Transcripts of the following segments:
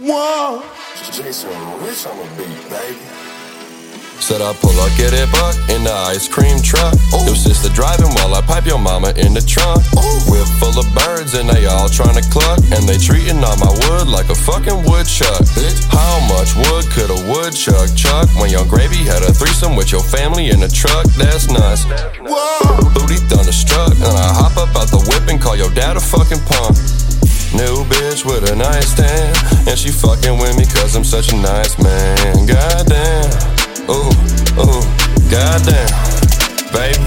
Whoa. Jason Rich on the beat, baby. Said I pull up, get it buck in the ice cream truck. Ooh. Your sister driving while I pipe your mama in the trunk. Ooh. Whip full of birds and they all trying to cluck. And they treating all my wood like a fucking woodchuck. Bitch. How much wood could a woodchuck chuck when your gravy had a threesome with your family in the truck? That's nuts. Whoa. Booty thunderstruck, and I hop up out the whip and call your dad a fucking punk. New bitch with a nice tan, and she fucking with me cause I'm such a nice man. Goddamn, ooh, ooh, goddamn, baby.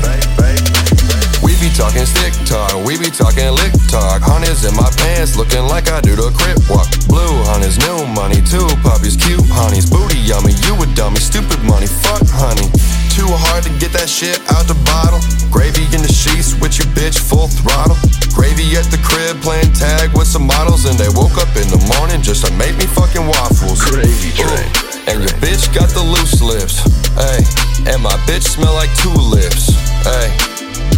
We be talking stick talk, we be talking lick talk. Honey's in my pants, looking like I do the crip walk. Blue honey's new money, two puppies, cute honey's booty shit out the bottle. Gravy in the sheets with your bitch full throttle. Gravy at the crib playing tag with some models, and they woke up in the morning just to make me fucking waffles. Gravy train. And your bitch got the loose lips, hey. And my bitch smell like tulips, hey.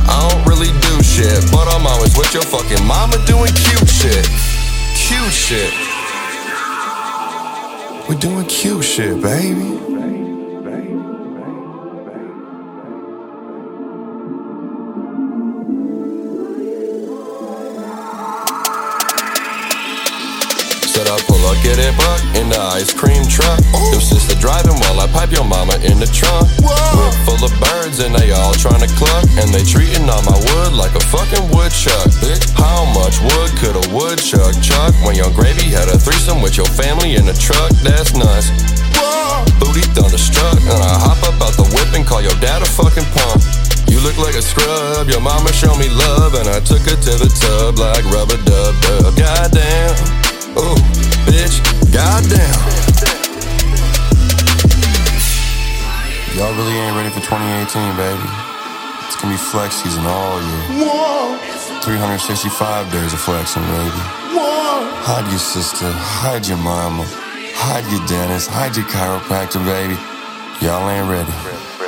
I don't really do shit, but I'm always with your fucking mama doing cute shit. Cute shit. We doing cute shit, baby. I pull up, get it buck in the ice cream truck. Your sister driving while I pipe your mama in the trunk. Whip full of birds and they all trying to cluck. And they treating all my wood like a fucking woodchuck. Bitch. How much wood could a woodchuck chuck when your gravy had a threesome with your family in the truck? That's nuts. Booty thunderstruck, and I hop up out the whip and call your dad a fucking punk. You look like a scrub, your mama showed me love, and I took her to the tub like rubber dub dub. Goddamn, ooh, really ain't ready for 2018, baby. It's gonna be flex season all year. Whoa. 365 days of flexing, baby. Whoa. Hide your sister, hide your mama, hide your dentist, hide your chiropractor, baby. Y'all ain't ready.